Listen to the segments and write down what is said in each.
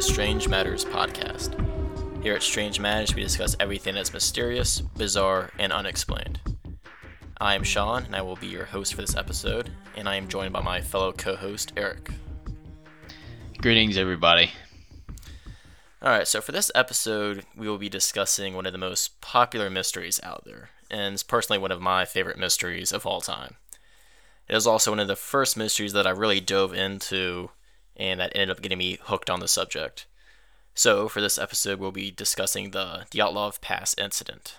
the Strange Matters podcast. Here at Strange Matters, we discuss everything that's mysterious, bizarre, and unexplained. I am Sean, and I will be your host for this episode, and I am joined by my fellow co host, Eric. Greetings, everybody. Alright, so for this episode, we will be discussing one of the most popular mysteries out there, and it's personally one of my favorite mysteries of all time. It is also one of the first mysteries that I really dove into and that ended up getting me hooked on the subject. So, for this episode, we'll be discussing the Dyatlov Pass incident.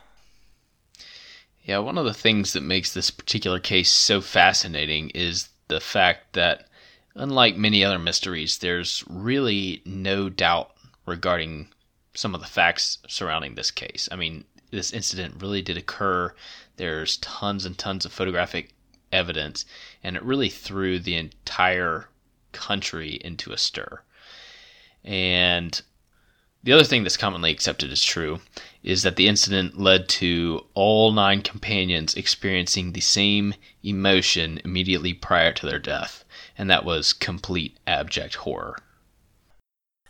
Yeah, one of the things that makes this particular case so fascinating is the fact that, unlike many other mysteries, there's really no doubt regarding some of the facts surrounding this case. I mean, this incident really did occur. There's tons and tons of photographic evidence, and it really threw the entire country into a stir. And the other thing that's commonly accepted as true is that the incident led to all nine companions experiencing the same emotion immediately prior to their death, and that was complete abject horror.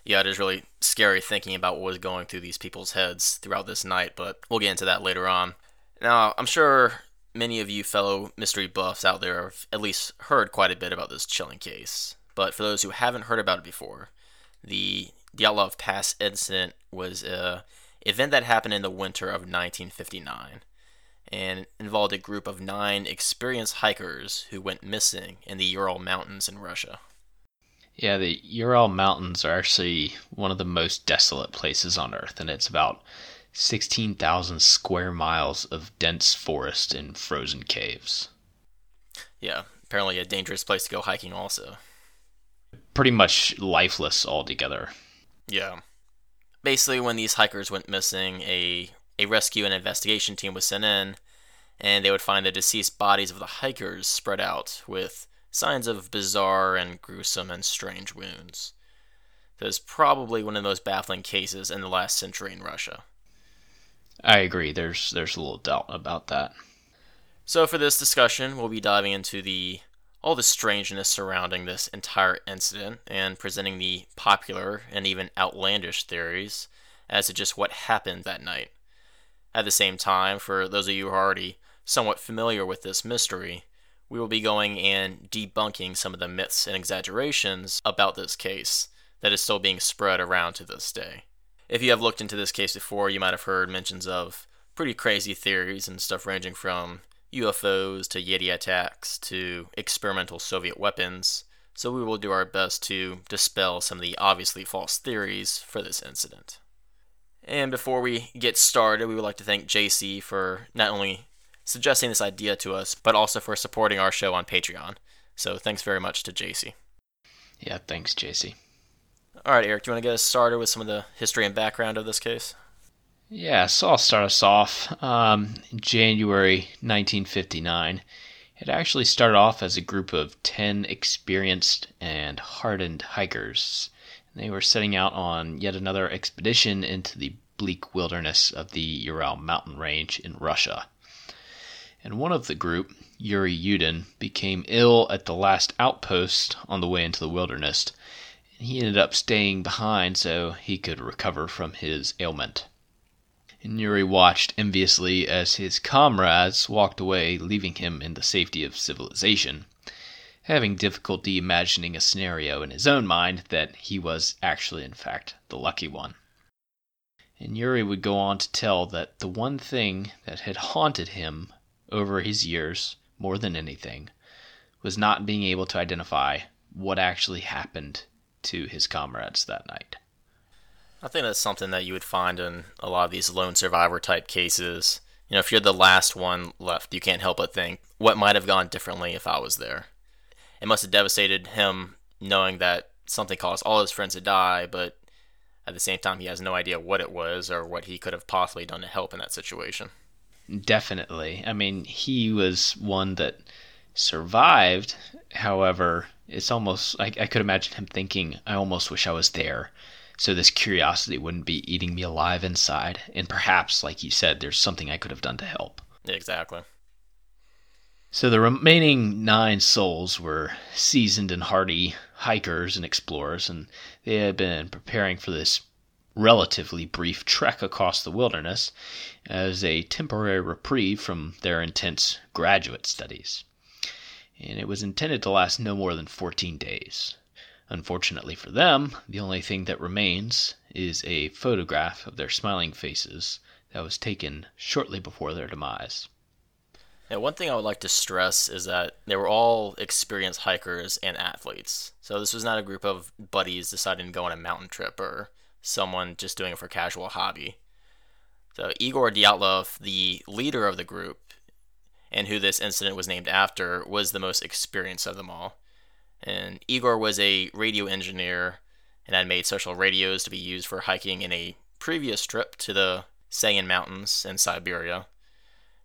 Yeah, it is really scary thinking about what was going through these people's heads throughout this night, but we'll get into that later on. Now, I'm sure many of you fellow mystery buffs out there have at least heard quite a bit about this chilling case. But for those who haven't heard about it before, the Dyatlov Pass incident was a event that happened in the winter of 1959 and involved a group of nine experienced hikers who went missing in the Ural Mountains in Russia. Yeah, the Ural Mountains are actually one of the most desolate places on Earth, and it's about 16,000 square miles of dense forest and frozen caves. Yeah, apparently a dangerous place to go hiking, also pretty much lifeless altogether. Yeah. Basically, when these hikers went missing, a, a rescue and investigation team was sent in, and they would find the deceased bodies of the hikers spread out with signs of bizarre and gruesome and strange wounds. It was probably one of the most baffling cases in the last century in Russia. I agree. There's there's a little doubt about that. So for this discussion, we'll be diving into the all the strangeness surrounding this entire incident and presenting the popular and even outlandish theories as to just what happened that night. At the same time, for those of you who are already somewhat familiar with this mystery, we will be going and debunking some of the myths and exaggerations about this case that is still being spread around to this day. If you have looked into this case before, you might have heard mentions of pretty crazy theories and stuff ranging from UFOs to Yeti attacks to experimental Soviet weapons, so we will do our best to dispel some of the obviously false theories for this incident. And before we get started, we would like to thank JC for not only suggesting this idea to us, but also for supporting our show on Patreon. So thanks very much to JC. Yeah, thanks, JC. All right, Eric, do you want to get us started with some of the history and background of this case? Yeah, so I'll start us off. Um, in January 1959, it actually started off as a group of 10 experienced and hardened hikers. They were setting out on yet another expedition into the bleak wilderness of the Ural mountain range in Russia. And one of the group, Yuri Yudin, became ill at the last outpost on the way into the wilderness. He ended up staying behind so he could recover from his ailment and Yuri watched enviously as his comrades walked away, leaving him in the safety of civilization, having difficulty imagining a scenario in his own mind that he was actually, in fact, the lucky one. And Yuri would go on to tell that the one thing that had haunted him over his years, more than anything, was not being able to identify what actually happened to his comrades that night. I think that's something that you would find in a lot of these lone survivor type cases. You know, if you're the last one left, you can't help but think, what might have gone differently if I was there? It must have devastated him knowing that something caused all his friends to die, but at the same time, he has no idea what it was or what he could have possibly done to help in that situation. Definitely. I mean, he was one that survived. However, it's almost like I could imagine him thinking, I almost wish I was there so this curiosity wouldn't be eating me alive inside. And perhaps, like you said, there's something I could have done to help. Exactly. So the remaining nine souls were seasoned and hardy hikers and explorers, and they had been preparing for this relatively brief trek across the wilderness as a temporary reprieve from their intense graduate studies. And it was intended to last no more than 14 days. Unfortunately for them, the only thing that remains is a photograph of their smiling faces that was taken shortly before their demise. Now, one thing I would like to stress is that they were all experienced hikers and athletes. So this was not a group of buddies deciding to go on a mountain trip or someone just doing it for casual hobby. So Igor Dyatlov, the leader of the group, and who this incident was named after, was the most experienced of them all. And Igor was a radio engineer and had made special radios to be used for hiking in a previous trip to the Sayan Mountains in Siberia.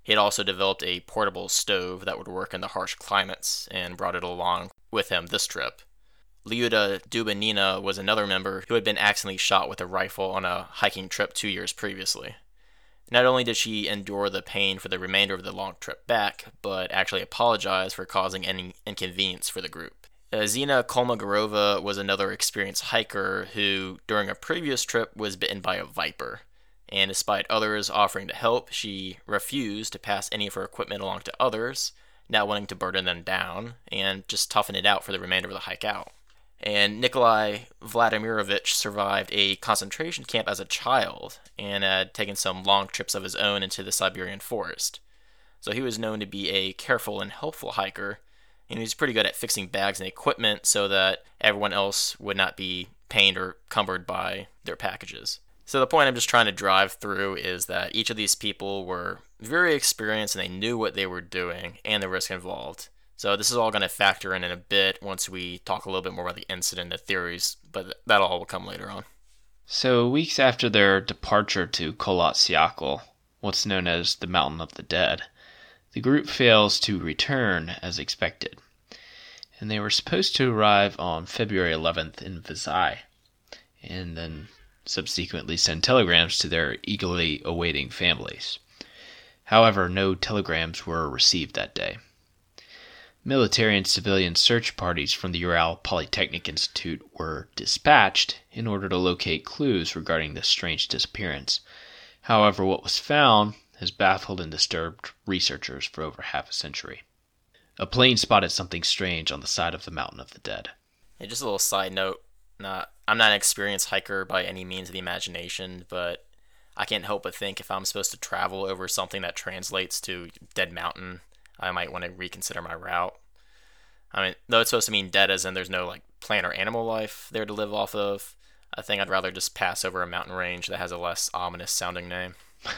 He had also developed a portable stove that would work in the harsh climates and brought it along with him this trip. Lyuda Dubinina was another member who had been accidentally shot with a rifle on a hiking trip two years previously. Not only did she endure the pain for the remainder of the long trip back, but actually apologized for causing any inconvenience for the group. Uh, Zina Kolmogorova was another experienced hiker who, during a previous trip, was bitten by a viper and despite others offering to help, she refused to pass any of her equipment along to others, not wanting to burden them down, and just toughen it out for the remainder of the hike out. And Nikolai Vladimirovich survived a concentration camp as a child and had taken some long trips of his own into the Siberian forest. So he was known to be a careful and helpful hiker, and he's pretty good at fixing bags and equipment so that everyone else would not be pained or cumbered by their packages. So the point I'm just trying to drive through is that each of these people were very experienced and they knew what they were doing and the risk involved. So this is all going to factor in in a bit once we talk a little bit more about the incident, the theories, but that all will come later on. So weeks after their departure to Kholat Syakhl, what's known as the Mountain of the Dead, the group fails to return as expected. And they were supposed to arrive on February 11th in Vizhai. And then subsequently send telegrams to their eagerly awaiting families. However, no telegrams were received that day. Military and civilian search parties from the Ural Polytechnic Institute were dispatched in order to locate clues regarding this strange disappearance. However, what was found has baffled and disturbed researchers for over half a century. A plane spotted something strange on the side of the Mountain of the Dead. Hey, just a little side note not I'm not an experienced hiker by any means of the imagination, but I can't help but think if I'm supposed to travel over something that translates to Dead Mountain, I might want to reconsider my route. I mean, though it's supposed to mean dead as in there's no like plant or animal life there to live off of, I think I'd rather just pass over a mountain range that has a less ominous sounding name.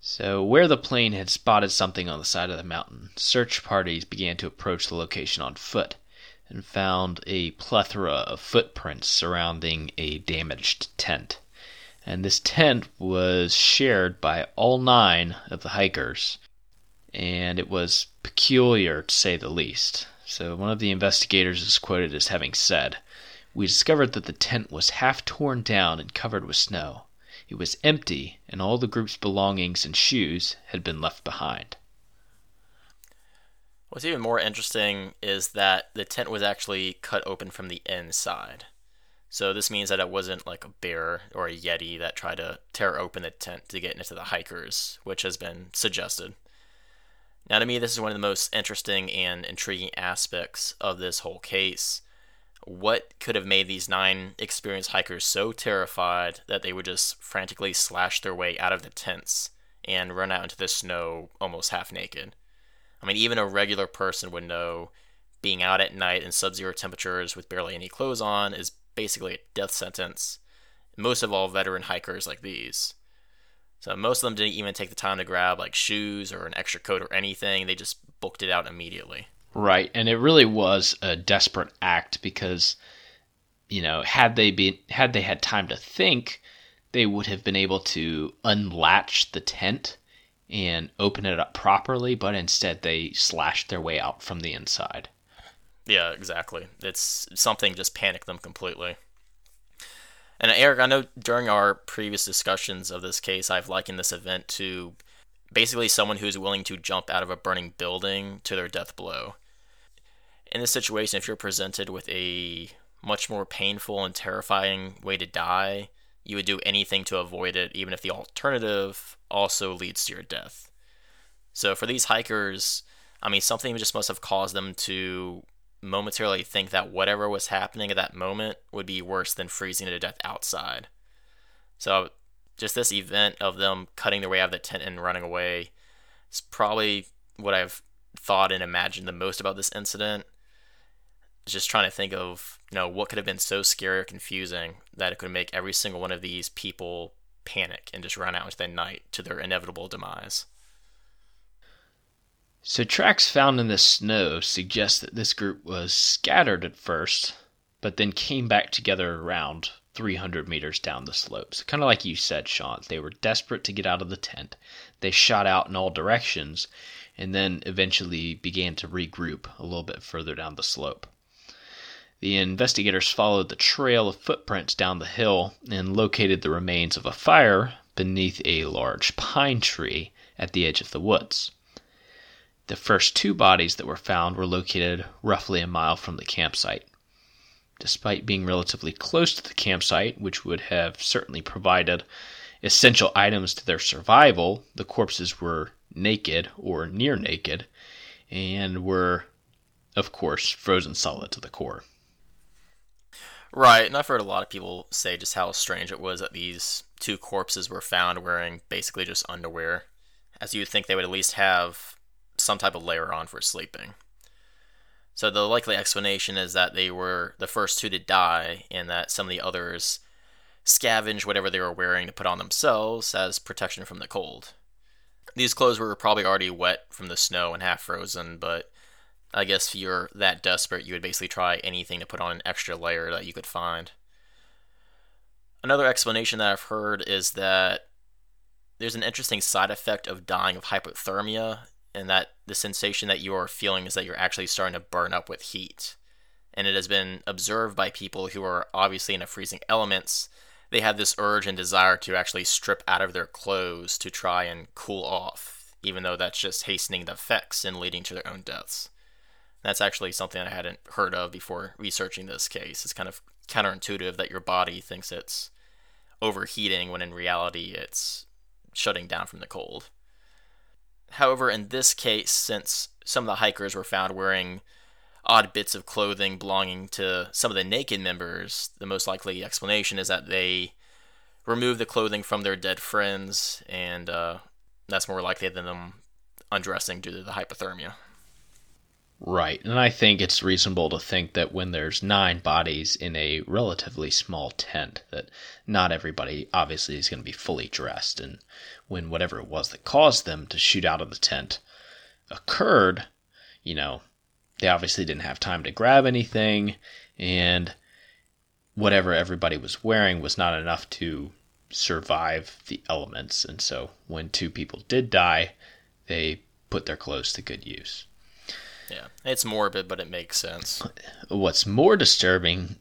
so, where the plane had spotted something on the side of the mountain, search parties began to approach the location on foot and found a plethora of footprints surrounding a damaged tent. And this tent was shared by all nine of the hikers, and it was peculiar to say the least. So, one of the investigators is quoted as having said, We discovered that the tent was half torn down and covered with snow. It was empty, and all the group's belongings and shoes had been left behind. What's even more interesting is that the tent was actually cut open from the inside. So this means that it wasn't like a bear or a yeti that tried to tear open the tent to get into the hikers, which has been suggested. Now, to me, this is one of the most interesting and intriguing aspects of this whole case. What could have made these nine experienced hikers so terrified that they would just frantically slash their way out of the tents and run out into the snow almost half naked? I mean, even a regular person would know being out at night in sub zero temperatures with barely any clothes on is basically a death sentence. Most of all, veteran hikers like these. So most of them didn't even take the time to grab like shoes or an extra coat or anything. They just booked it out immediately. Right, and it really was a desperate act because you know, had they been had they had time to think, they would have been able to unlatch the tent and open it up properly, but instead they slashed their way out from the inside. Yeah, exactly. It's something just panicked them completely. And Eric, I know during our previous discussions of this case, I've likened this event to basically someone who's willing to jump out of a burning building to their death blow. In this situation, if you're presented with a much more painful and terrifying way to die, you would do anything to avoid it, even if the alternative also leads to your death. So for these hikers, I mean, something just must have caused them to momentarily think that whatever was happening at that moment would be worse than freezing to death outside. So just this event of them cutting their way out of the tent and running away is probably what I've thought and imagined the most about this incident. Just trying to think of, you know, what could have been so scary or confusing that it could make every single one of these people panic and just run out into the night to their inevitable demise. So, tracks found in the snow suggest that this group was scattered at first, but then came back together around 300 meters down the slopes. Kind of like you said, Sean. They were desperate to get out of the tent. They shot out in all directions and then eventually began to regroup a little bit further down the slope. The investigators followed the trail of footprints down the hill and located the remains of a fire beneath a large pine tree at the edge of the woods. The first two bodies that were found were located roughly a mile from the campsite. Despite being relatively close to the campsite, which would have certainly provided essential items to their survival, the corpses were naked or near naked and were, of course, frozen solid to the core. Right, and I've heard a lot of people say just how strange it was that these two corpses were found wearing basically just underwear, as you would think they would at least have some type of layer on for sleeping. So the likely explanation is that they were the first two to die, and that some of the others scavenged whatever they were wearing to put on themselves as protection from the cold. These clothes were probably already wet from the snow and half frozen, but I guess if you're that desperate, you would basically try anything to put on an extra layer that you could find. Another explanation that I've heard is that there's an interesting side effect of dying of hypothermia and that the sensation that you are feeling is that you're actually starting to burn up with heat. And it has been observed by people who are obviously in a freezing elements. They have this urge and desire to actually strip out of their clothes to try and cool off, even though that's just hastening the effects and leading to their own deaths. That's actually something I hadn't heard of before researching this case. It's kind of counterintuitive that your body thinks it's overheating when in reality it's shutting down from the cold. However, in this case, since some of the hikers were found wearing odd bits of clothing belonging to some of the naked members, the most likely explanation is that they removed the clothing from their dead friends, and uh, that's more likely than them undressing due to the hypothermia. Right, and I think it's reasonable to think that when there's nine bodies in a relatively small tent, that not everybody obviously is going to be fully dressed, and when whatever it was that caused them to shoot out of the tent occurred, you know, they obviously didn't have time to grab anything, and whatever everybody was wearing was not enough to survive the elements, and so when two people did die, they put their clothes to good use. Yeah, it's morbid, but it makes sense. What's more disturbing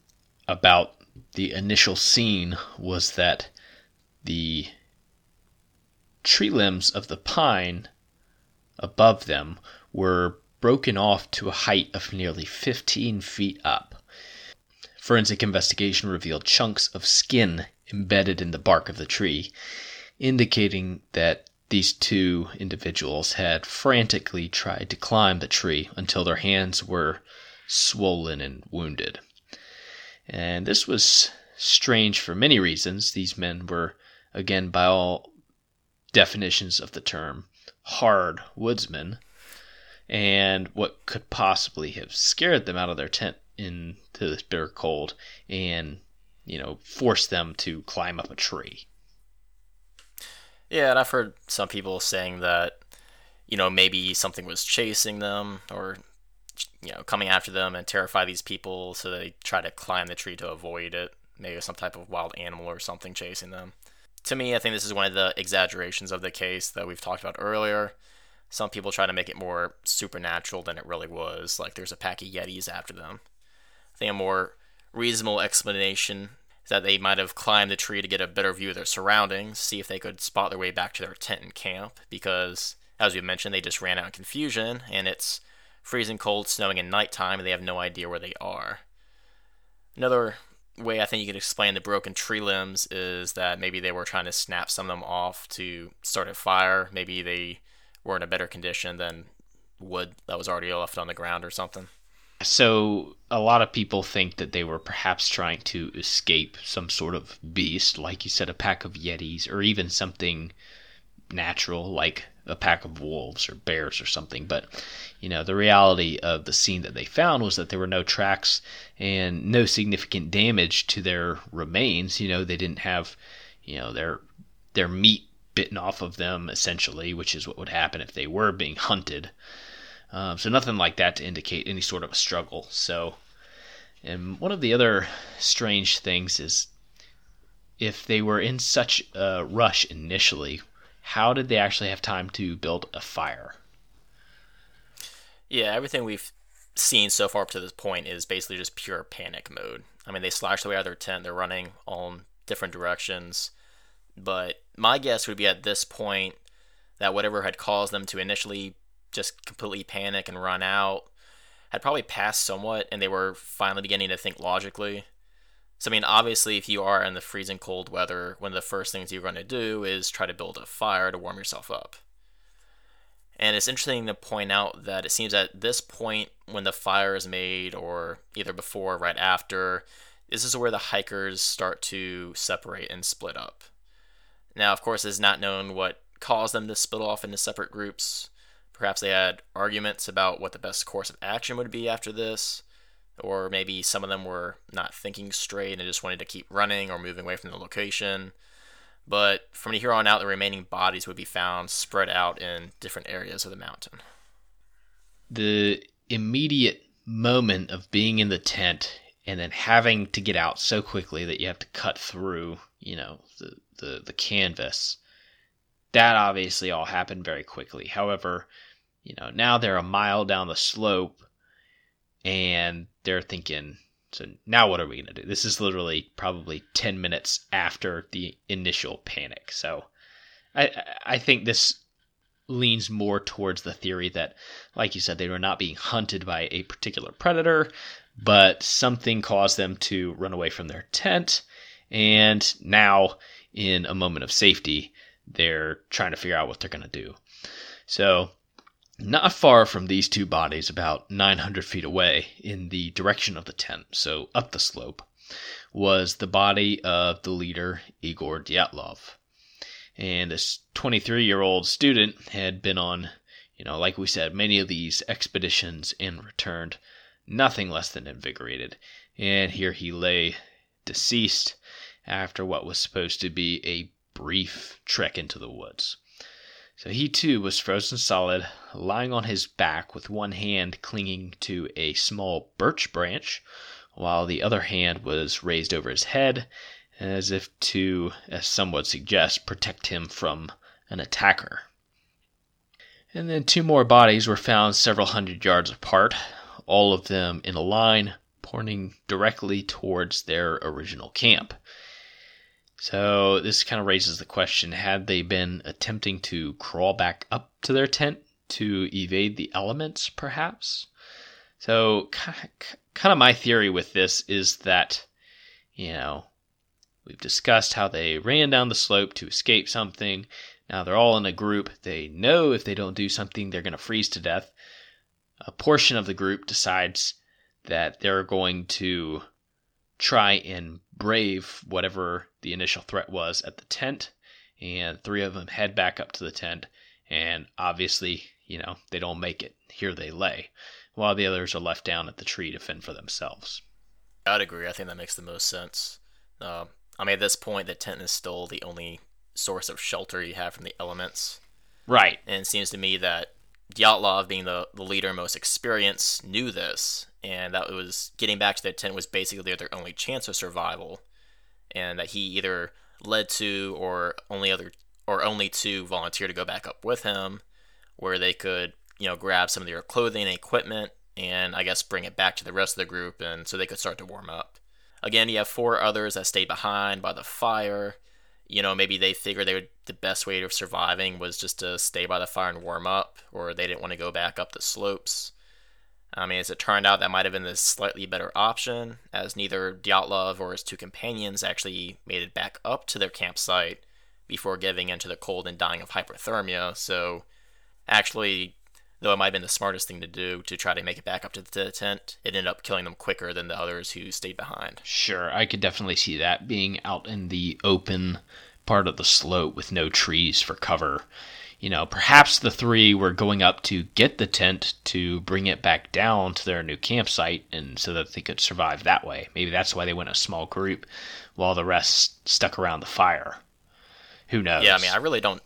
about the initial scene was that the tree limbs of the pine above them were broken off to a height of nearly 15 feet up. Forensic investigation revealed chunks of skin embedded in the bark of the tree, indicating that these two individuals had frantically tried to climb the tree until their hands were swollen and wounded. And this was strange for many reasons. These men were, again, by all definitions of the term, hard woodsmen. And what could possibly have scared them out of their tent into this bitter cold and, you know, forced them to climb up a tree? Yeah, and I've heard some people saying that, you know, maybe something was chasing them or, you know, coming after them and terrify these people, so they try to climb the tree to avoid it. Maybe some type of wild animal or something chasing them. To me, I think this is one of the exaggerations of the case that we've talked about earlier. Some people try to make it more supernatural than it really was, like there's a pack of Yetis after them. I think a more reasonable explanation that they might have climbed the tree to get a better view of their surroundings, see if they could spot their way back to their tent and camp, because, as we mentioned, they just ran out in confusion, and it's freezing cold, snowing, and nighttime, and they have no idea where they are. Another way I think you could explain the broken tree limbs is that maybe they were trying to snap some of them off to start a fire. Maybe they were in a better condition than wood that was already left on the ground or something. So a lot of people think that they were perhaps trying to escape some sort of beast, like you said, a pack of yetis, or even something natural like a pack of wolves or bears or something. But you know, the reality of the scene that they found was that there were no tracks and no significant damage to their remains. You know, they didn't have, you know, their their meat bitten off of them essentially, which is what would happen if they were being hunted. Um, so nothing like that to indicate any sort of a struggle. So, and one of the other strange things is if they were in such a rush initially, how did they actually have time to build a fire? Yeah, everything we've seen so far up to this point is basically just pure panic mode. I mean, they slashed their way out of their tent, they're running all in different directions. But my guess would be at this point that whatever had caused them to initially just completely panic and run out had probably passed somewhat, and they were finally beginning to think logically. So, I mean, obviously, if you are in the freezing cold weather, one of the first things you're going to do is try to build a fire to warm yourself up. And it's interesting to point out that it seems at this point, when the fire is made, or either before or right after, this is where the hikers start to separate and split up. Now, of course, it's not known what caused them to split off into separate groups. Perhaps they had arguments about what the best course of action would be after this, or maybe some of them were not thinking straight and just wanted to keep running or moving away from the location. But from here on out, the remaining bodies would be found spread out in different areas of the mountain. The immediate moment of being in the tent and then having to get out so quickly that you have to cut through, you know, the, the, the canvas, that obviously all happened very quickly. However, you know, now they're a mile down the slope and they're thinking, so now what are we going to do? This is literally probably 10 minutes after the initial panic. So I, I think this leans more towards the theory that, like you said, they were not being hunted by a particular predator, but something caused them to run away from their tent. And now, in a moment of safety, they're trying to figure out what they're going to do. So not far from these two bodies, about 900 feet away in the direction of the tent, so up the slope, was the body of the leader Igor Dyatlov. And this 23 year old student had been on, you know, like we said, many of these expeditions and returned nothing less than invigorated. And here he lay deceased after what was supposed to be a brief trek into the woods. So he too was frozen solid, lying on his back with one hand clinging to a small birch branch, while the other hand was raised over his head, as if to, as some would suggest, protect him from an attacker. And then two more bodies were found several hundred yards apart, all of them in a line, pointing directly towards their original camp. So this kind of raises the question had they been attempting to crawl back up to their tent to evade the elements, perhaps? So, kind of my theory with this is that, you know, we've discussed how they ran down the slope to escape something. Now they're all in a group. They know if they don't do something, they're going to freeze to death. A portion of the group decides that they're going to try and brave whatever the initial threat was at the tent. And three of them head back up to the tent. And obviously, you know, they don't make it. Here they lay, while the others are left down at the tree to fend for themselves. I'd agree. I think that makes the most sense. Uh, I mean, at this point, the tent is still the only source of shelter you have from the elements. Right. And it seems to me that Dyatlov, being the, the leader most experienced, knew this, and that was getting back to their tent was basically their only chance of survival, and that he either led to or only other or only to volunteer to go back up with him, where they could you know grab some of their clothing and equipment, and I guess bring it back to the rest of the group, and so they could start to warm up. Again, you have four others that stayed behind by the fire. You know, maybe they figured they would the best way of surviving was just to stay by the fire and warm up, or they didn't want to go back up the slopes. I mean, as it turned out, that might have been the slightly better option, as neither Dyatlov or his two companions actually made it back up to their campsite before giving in to the cold and dying of hypothermia. So, actually, though it might have been the smartest thing to do to try to make it back up to the tent, it ended up killing them quicker than the others who stayed behind. Sure, I could definitely see that being out in the open part of the slope with no trees for cover. You know, perhaps the three were going up to get the tent to bring it back down to their new campsite and so that they could survive that way. Maybe that's why they went a small group while the rest stuck around the fire. Who knows? Yeah, I mean, I really don't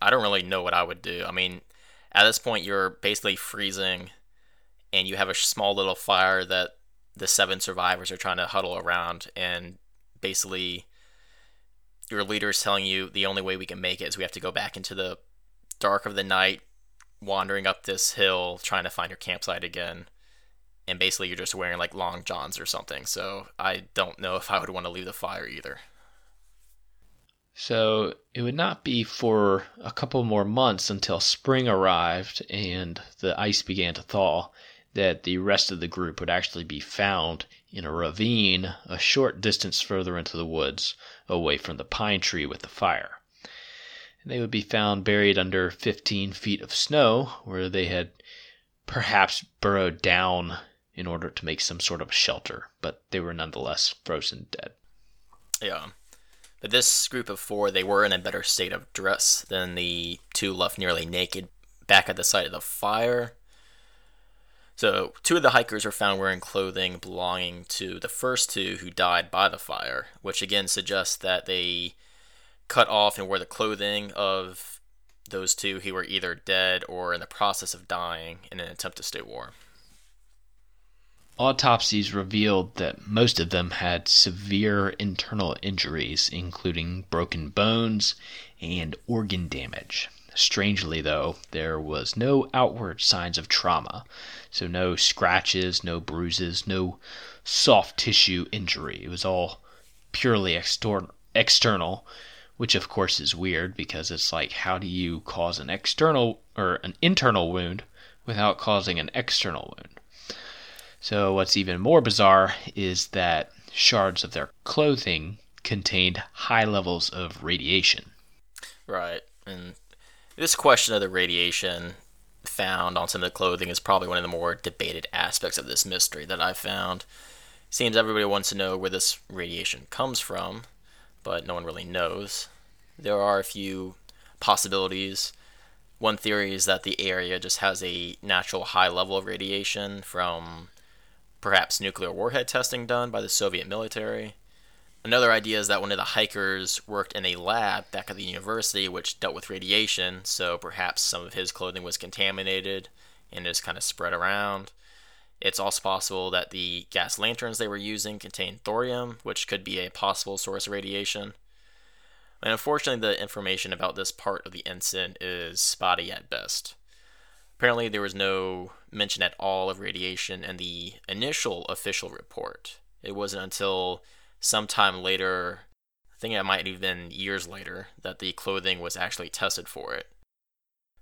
I don't really know what I would do. I mean, at this point you're basically freezing and you have a small little fire that the seven survivors are trying to huddle around and basically your leader is telling you the only way we can make it is we have to go back into the dark of the night wandering up this hill trying to find your campsite again. And basically you're just wearing like long johns or something. So i don't know if i would want to leave the fire either. So it would not be for a couple more months until spring arrived and the ice began to thaw that the rest of the group would actually be found in a ravine a short distance further into the woods away from the pine tree with the fire. They would be found buried under 15 feet of snow where they had perhaps burrowed down in order to make some sort of shelter, but they were nonetheless frozen dead. Yeah. But this group of four, they were in a better state of dress than the two left nearly naked back at the site of the fire. So, two of the hikers were found wearing clothing belonging to the first two who died by the fire, which again suggests that they cut off and wore the clothing of those two who were either dead or in the process of dying in an attempt to stay warm. Autopsies revealed that most of them had severe internal injuries, including broken bones and organ damage. Strangely, though, there was no outward signs of trauma, so no scratches, no bruises, no soft tissue injury. It was all purely external, which of course is weird because it's like how do you cause an external or an internal wound without causing an external wound? So, what's even more bizarre is that shards of their clothing contained high levels of radiation. Right. And this question of the radiation found on some of the clothing is probably one of the more debated aspects of this mystery that I've found. Seems everybody wants to know where this radiation comes from, but no one really knows. There are a few possibilities. One theory is that the area just has a natural high level of radiation from perhaps nuclear warhead testing done by the Soviet military. Another idea is that one of the hikers worked in a lab back at the university which dealt with radiation, so perhaps some of his clothing was contaminated and just kind of spread around. It's also possible that the gas lanterns they were using contained thorium, which could be a possible source of radiation. And unfortunately, the information about this part of the incident is spotty at best. Apparently, there was no mention at all of radiation in the initial official report. It wasn't until sometime later, I think it might have been years later, that the clothing was actually tested for it.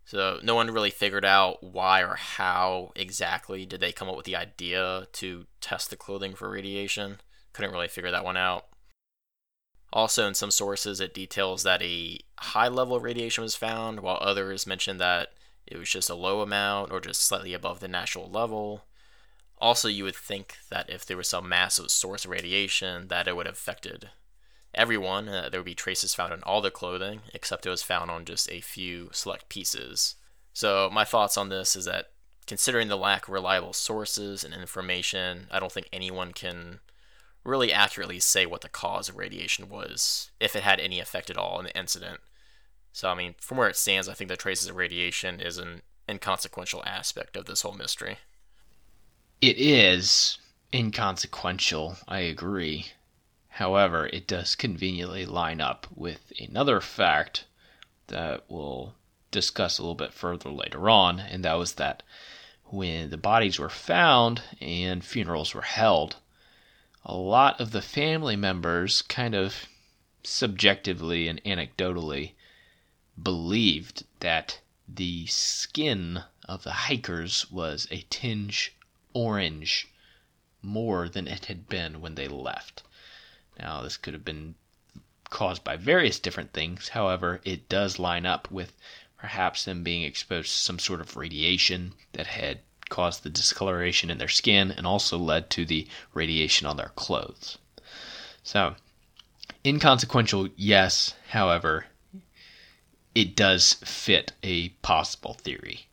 So no one really figured out why or how exactly did they come up with the idea to test the clothing for radiation. Couldn't really figure that one out. Also, in some sources, it details that a high level of radiation was found, while others mention that it was just a low amount or just slightly above the natural level. Also, you would think that if there was some massive source of radiation, that it would have affected everyone. Uh, there would be traces found on all the clothing, except it was found on just a few select pieces. So, my thoughts on this is that considering the lack of reliable sources and information, I don't think anyone can really accurately say what the cause of radiation was, if it had any effect at all in the incident. So, I mean, from where it stands, I think the traces of radiation is an inconsequential aspect of this whole mystery. It is inconsequential, I agree. However, it does conveniently line up with another fact that we'll discuss a little bit further later on, and that was that when the bodies were found and funerals were held, a lot of the family members kind of subjectively and anecdotally believed that the skin of the hikers was a tinge orange more than it had been when they left. Now, this could have been caused by various different things. However, it does line up with perhaps them being exposed to some sort of radiation that had caused the discoloration in their skin and also led to the radiation on their clothes. So, inconsequential, yes. However, it does fit a possible theory.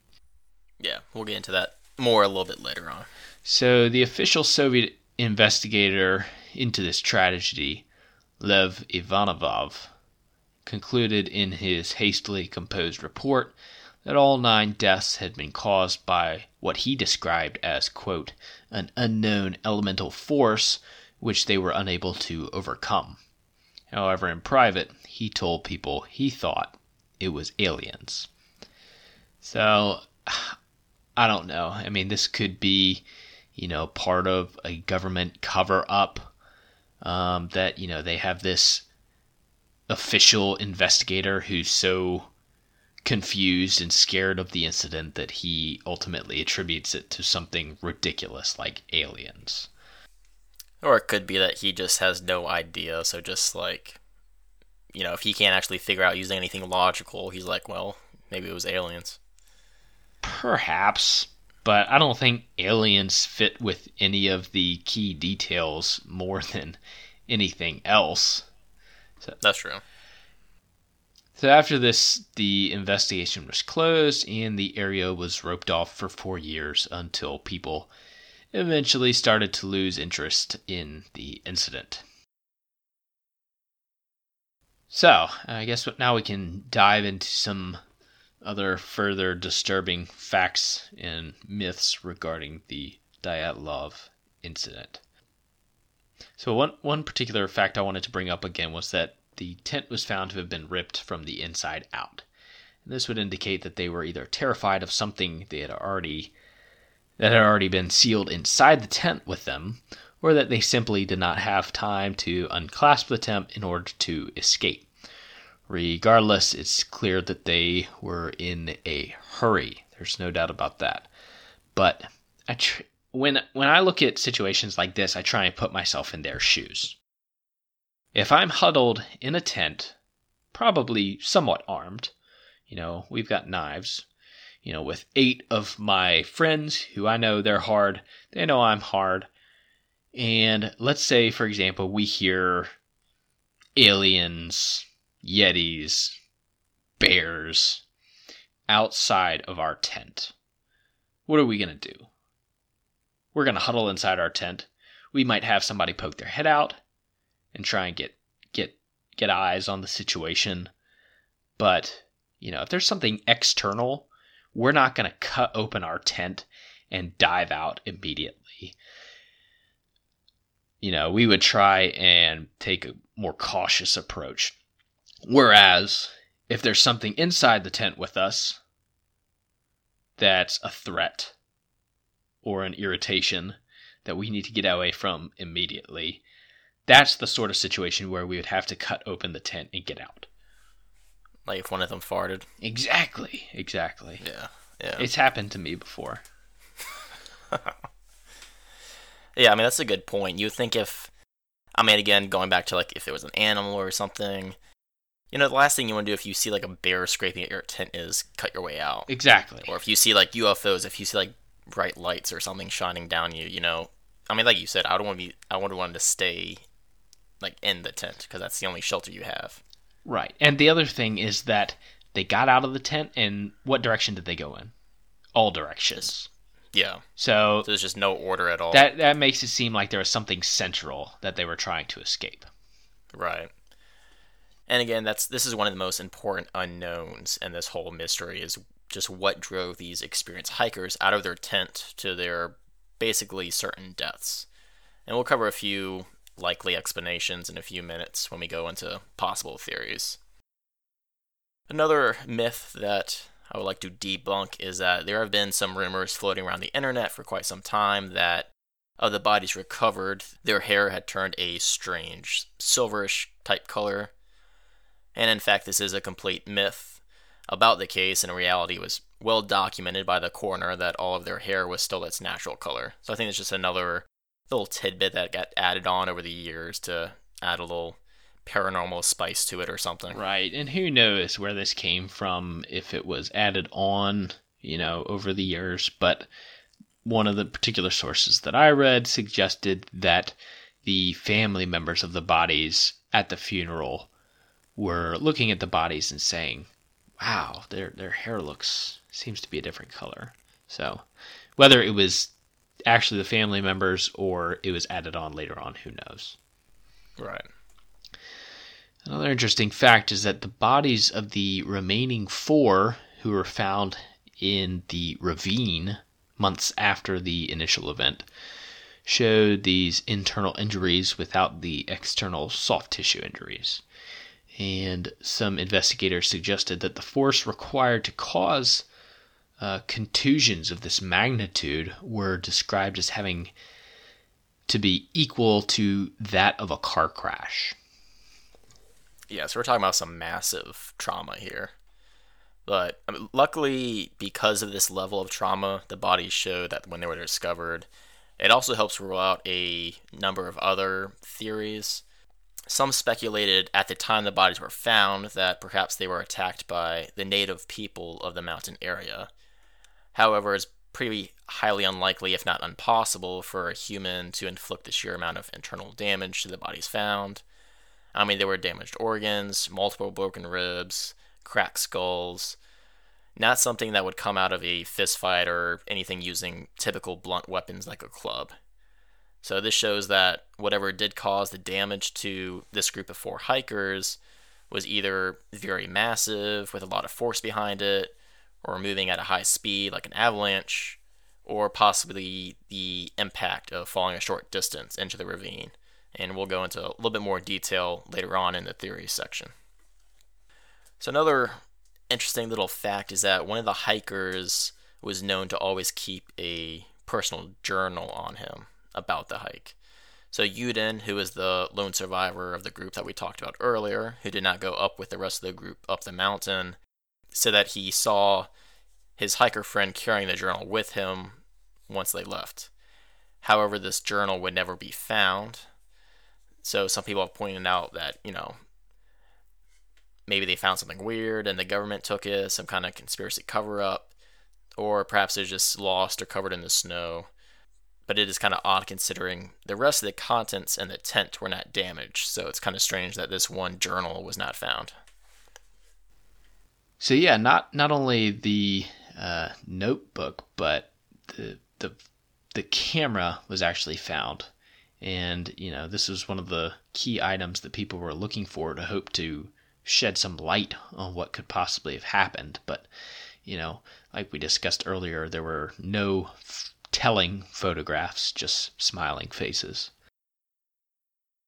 Yeah, we'll get into that more a little bit later on. So, the official Soviet investigator into this tragedy, Lev Ivanovov, concluded in his hastily composed report that all nine deaths had been caused by what he described as, quote, an unknown elemental force which they were unable to overcome. However, in private, he told people he thought it was aliens. So, I don't know. I mean, this could be, you know, part of a government cover up um, that, you know, they have this official investigator who's so confused and scared of the incident that he ultimately attributes it to something ridiculous like aliens. Or it could be that he just has no idea, so just like you know, if he can't actually figure out using anything logical, he's like, well, maybe it was aliens. Perhaps, but I don't think aliens fit with any of the key details more than anything else. So, That's true. So after this, the investigation was closed and the area was roped off for four years until people eventually started to lose interest in the incident. So, I guess now we can dive into some other further disturbing facts and myths regarding the Dyatlov incident. So, one, one particular fact I wanted to bring up again was that the tent was found to have been ripped from the inside out. And this would indicate that they were either terrified of something they had already that had already been sealed inside the tent with them, or that they simply did not have time to unclasp the tent in order to escape. Regardless, it's clear that they were in a hurry. There's no doubt about that. But I tr- when when I look at situations like this, I try and put myself in their shoes. If I'm huddled in a tent, probably somewhat armed, you know, we've got knives, you know, with eight of my friends who I know they're hard, they know I'm hard, and let's say, for example, we hear aliens, yetis, bears outside of our tent. What are we going to do? We're going to huddle inside our tent. We might have somebody poke their head out and try and get get get eyes on the situation. But, you know, if there's something external, we're not going to cut open our tent and dive out immediately you know, we would try and take a more cautious approach. Whereas, if there's something inside the tent with us that's a threat or an irritation that we need to get away from immediately, that's the sort of situation where we would have to cut open the tent and get out. Like if one of them farted. Exactly, exactly. Yeah, yeah. It's happened to me before. Yeah, I mean that's a good point. You think if, I mean, again, going back to like if it was an animal or something, you know, the last thing you want to do if you see like a bear scraping at your tent is cut your way out. Exactly. Or if you see like UFOs, if you see like bright lights or something shining down you, you know, I mean, like you said, I don't want to be, I would want to stay like in the tent because that's the only shelter you have. Right. And the other thing is that they got out of the tent, and what direction did they go in? All directions. Yeah. So, so there's just no order at all. That that makes it seem like there was something central that they were trying to escape. Right. And again, that's this is one of the most important unknowns in this whole mystery is just what drove these experienced hikers out of their tent to their basically certain deaths. And we'll cover a few likely explanations in a few minutes when we go into possible theories. Another myth that I would like to debunk is that there have been some rumors floating around the internet for quite some time that of the bodies recovered, their hair had turned a strange silverish type color. And in fact, this is a complete myth about the case, and in reality, it was well documented by the coroner that all of their hair was still its natural color. So I think it's just another little tidbit that got added on over the years to add a little paranormal spice to it or something. Right. And who knows where this came from, if it was added on, you know, over the years. But one of the particular sources that I read suggested that the family members of the bodies at the funeral were looking at the bodies and saying, wow, their, their hair looks, seems to be a different color. So whether it was actually the family members or it was added on later on, who knows? Right. Another interesting fact is that the bodies of the remaining four who were found in the ravine months after the initial event showed these internal injuries without the external soft tissue injuries. And some investigators suggested that the force required to cause uh, contusions of this magnitude were described as having to be equal to that of a car crash. Yeah, so we're talking about some massive trauma here. But I mean, luckily, because of this level of trauma, the bodies show that when they were discovered, it also helps rule out a number of other theories. Some speculated at the time the bodies were found that perhaps they were attacked by the native people of the mountain area. However, it's pretty highly unlikely, if not impossible, for a human to inflict the sheer amount of internal damage to the bodies found. I mean, there were damaged organs, multiple broken ribs, cracked skulls. Not something that would come out of a fistfight or anything using typical blunt weapons like a club. So this shows that whatever did cause the damage to this group of four hikers was either very massive with a lot of force behind it, or moving at a high speed like an avalanche, or possibly the impact of falling a short distance into the ravine and we'll go into a little bit more detail later on in the theory section. So, another interesting little fact is that one of the hikers was known to always keep a personal journal on him about the hike. So, Yudin, who was the lone survivor of the group that we talked about earlier, who did not go up with the rest of the group up the mountain, said that he saw his hiker friend carrying the journal with him once they left. However, this journal would never be found, so some people have pointed out that, you know, maybe they found something weird and the government took it, some kind of conspiracy cover up, or perhaps it's just lost or covered in the snow. But it is kind of odd considering the rest of the contents and the tent were not damaged, so it's kind of strange that this one journal was not found. So yeah, not not only the uh, notebook, but the the the camera was actually found and, you know, this was one of the key items that people were looking for to hope to shed some light on what could possibly have happened. But, you know, like we discussed earlier, there were no f- telling photographs, just smiling faces.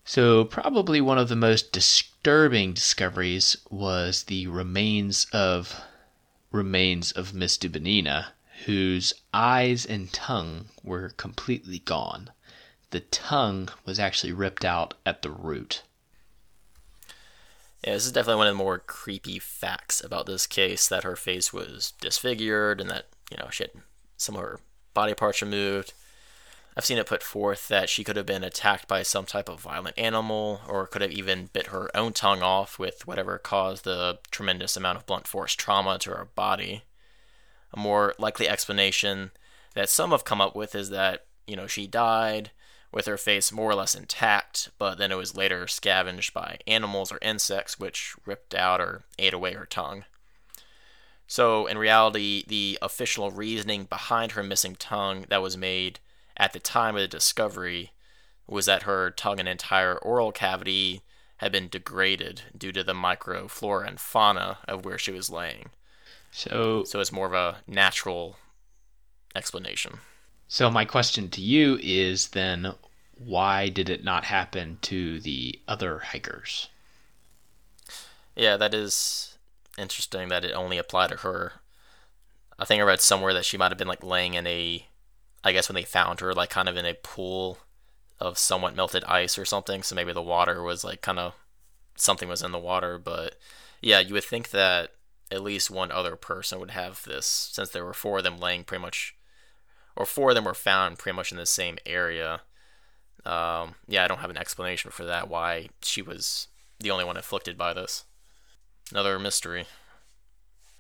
So, probably one of the most disturbing discoveries was the remains of remains of Miss Dubinina, whose eyes and tongue were completely gone the tongue was actually ripped out at the root. Yeah, this is definitely one of the more creepy facts about this case that her face was disfigured and that, you know, she had some of her body parts removed. I've seen it put forth that she could have been attacked by some type of violent animal or could have even bit her own tongue off with whatever caused the tremendous amount of blunt force trauma to her body. A more likely explanation that some have come up with is that, you know, she died with her face more or less intact, but then it was later scavenged by animals or insects which ripped out or ate away her tongue. So, in reality, the official reasoning behind her missing tongue that was made at the time of the discovery was that her tongue and entire oral cavity had been degraded due to the microflora and fauna of where she was laying. So, so it's more of a natural explanation. So my question to you is then why did it not happen to the other hikers? Yeah, that is interesting that it only applied to her. I think I read somewhere that she might have been like laying in a I guess when they found her, like kind of in a pool of somewhat melted ice or something. So maybe the water was like kind of something was in the water. But yeah, you would think that at least one other person would have this since there were four of them laying pretty much, or four of them were found pretty much in the same area. Um, yeah, I don't have an explanation for that, why she was the only one afflicted by this. Another mystery.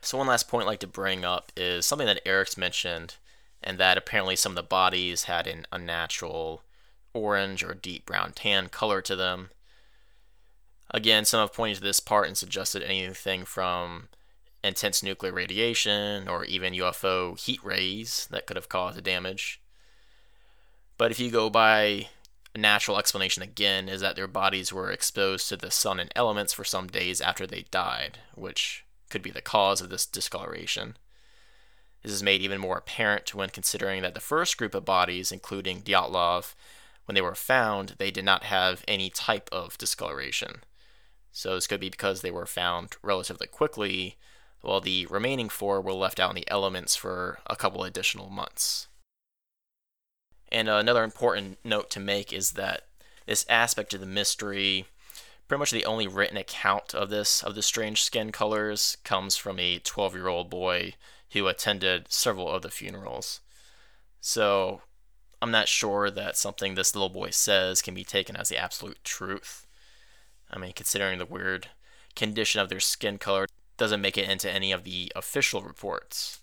So, one last point I'd like to bring up is something that Eric's mentioned, and that apparently some of the bodies had an unnatural orange or deep brown tan color to them. Again, some have pointed to this part and suggested anything from intense nuclear radiation or even UFO heat rays that could have caused the damage. But if you go by natural explanation again, is that their bodies were exposed to the sun and elements for some days after they died, which could be the cause of this discoloration. This is made even more apparent when considering that the first group of bodies, including Dyatlov, when they were found, they did not have any type of discoloration. So this could be because they were found relatively quickly, while the remaining four were left out in the elements for a couple additional months. And uh, another important note to make is that this aspect of the mystery, pretty much the only written account of this of the strange skin colors, comes from a 12-year-old boy who attended several of the funerals. So I'm not sure that something this little boy says can be taken as the absolute truth. I mean, considering the weird condition of their skin color doesn't make it into any of the official reports.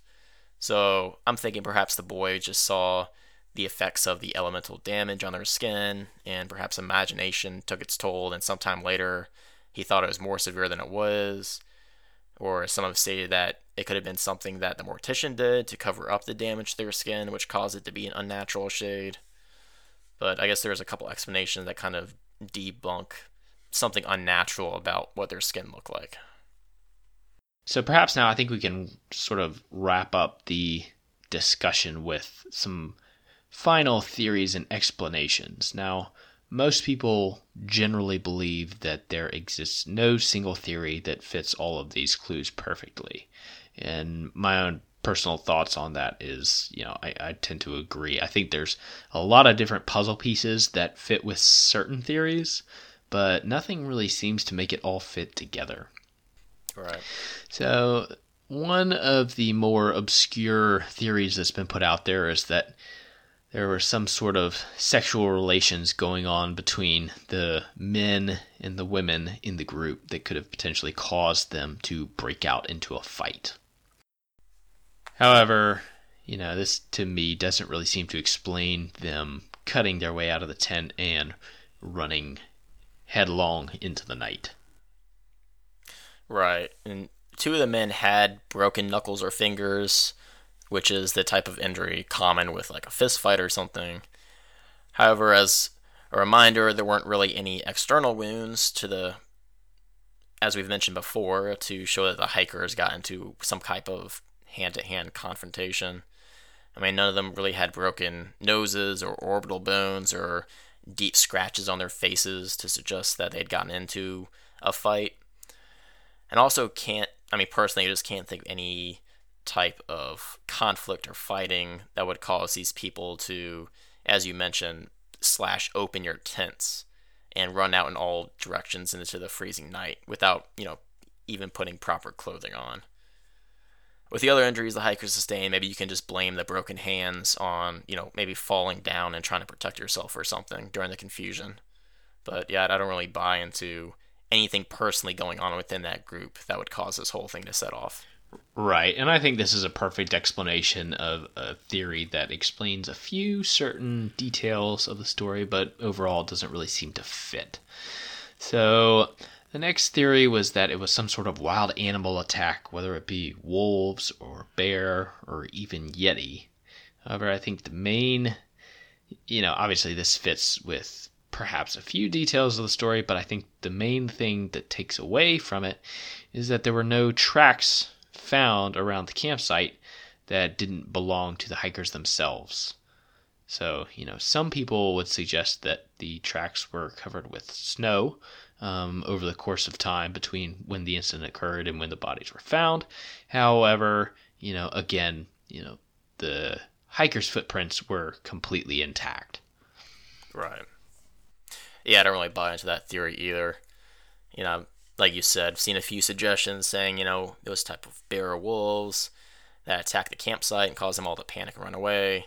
So I'm thinking perhaps the boy just saw the effects of the elemental damage on their skin, and perhaps imagination took its toll, and sometime later he thought it was more severe than it was. Or some have stated that it could have been something that the mortician did to cover up the damage to their skin, which caused it to be an unnatural shade. But I guess there's a couple explanations that kind of debunk something unnatural about what their skin looked like. So perhaps now I think we can sort of wrap up the discussion with some final theories and explanations. Now, most people generally believe that there exists no single theory that fits all of these clues perfectly. And my own personal thoughts on that is, you know, I, I, tend to agree. I think there's a lot of different puzzle pieces that fit with certain theories, but nothing really seems to make it all fit together. Right. So, one of the more obscure theories that's been put out there is that there were some sort of sexual relations going on between the men and the women in the group that could have potentially caused them to break out into a fight. However, you know, this to me doesn't really seem to explain them cutting their way out of the tent and running headlong into the night. Right. And two of the men had broken knuckles or fingers which is the type of injury common with like a fist fight or something. However, as a reminder, there weren't really any external wounds to the, as we've mentioned before, to show that the hikers got into some type of hand to hand confrontation. I mean, none of them really had broken noses or orbital bones or deep scratches on their faces to suggest that they'd gotten into a fight. And also, can't, I mean, personally, I just can't think of any type of conflict or fighting that would cause these people to, as you mentioned, slash open your tents and run out in all directions into the freezing night without, you know, even putting proper clothing on. With the other injuries the hikers sustain, maybe you can just blame the broken hands on, you know, maybe falling down and trying to protect yourself or something during the confusion. But yeah, I don't really buy into anything personally going on within that group that would cause this whole thing to set off. Right, and I think this is a perfect explanation of a theory that explains a few certain details of the story, but overall doesn't really seem to fit. So, the next theory was that it was some sort of wild animal attack, whether it be wolves or bear or even yeti. However, I think the main, you know, obviously this fits with perhaps a few details of the story, but I think the main thing that takes away from it is that there were no tracks found around the campsite that didn't belong to the hikers themselves. So, you know, some people would suggest that the tracks were covered with snow um, over the course of time between when the incident occurred and when the bodies were found. However, you know, again, you know, the hikers' footprints were completely intact. Right. Yeah, I don't really buy into that theory either. You know, like you said, I've seen a few suggestions saying, you know, those type of bear wolves that attack the campsite and cause them all to panic and run away.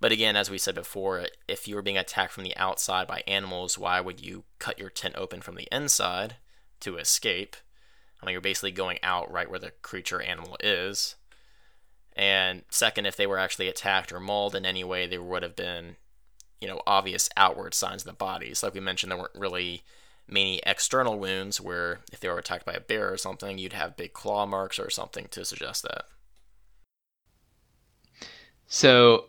But again, as we said before, if you were being attacked from the outside by animals, why would you cut your tent open from the inside to escape? I mean, you're basically going out right where the creature animal is. And second, if they were actually attacked or mauled in any way, there would have been, you know, obvious outward signs in the bodies. Like we mentioned, there weren't really many external wounds where if they were attacked by a bear or something, you'd have big claw marks or something to suggest that. So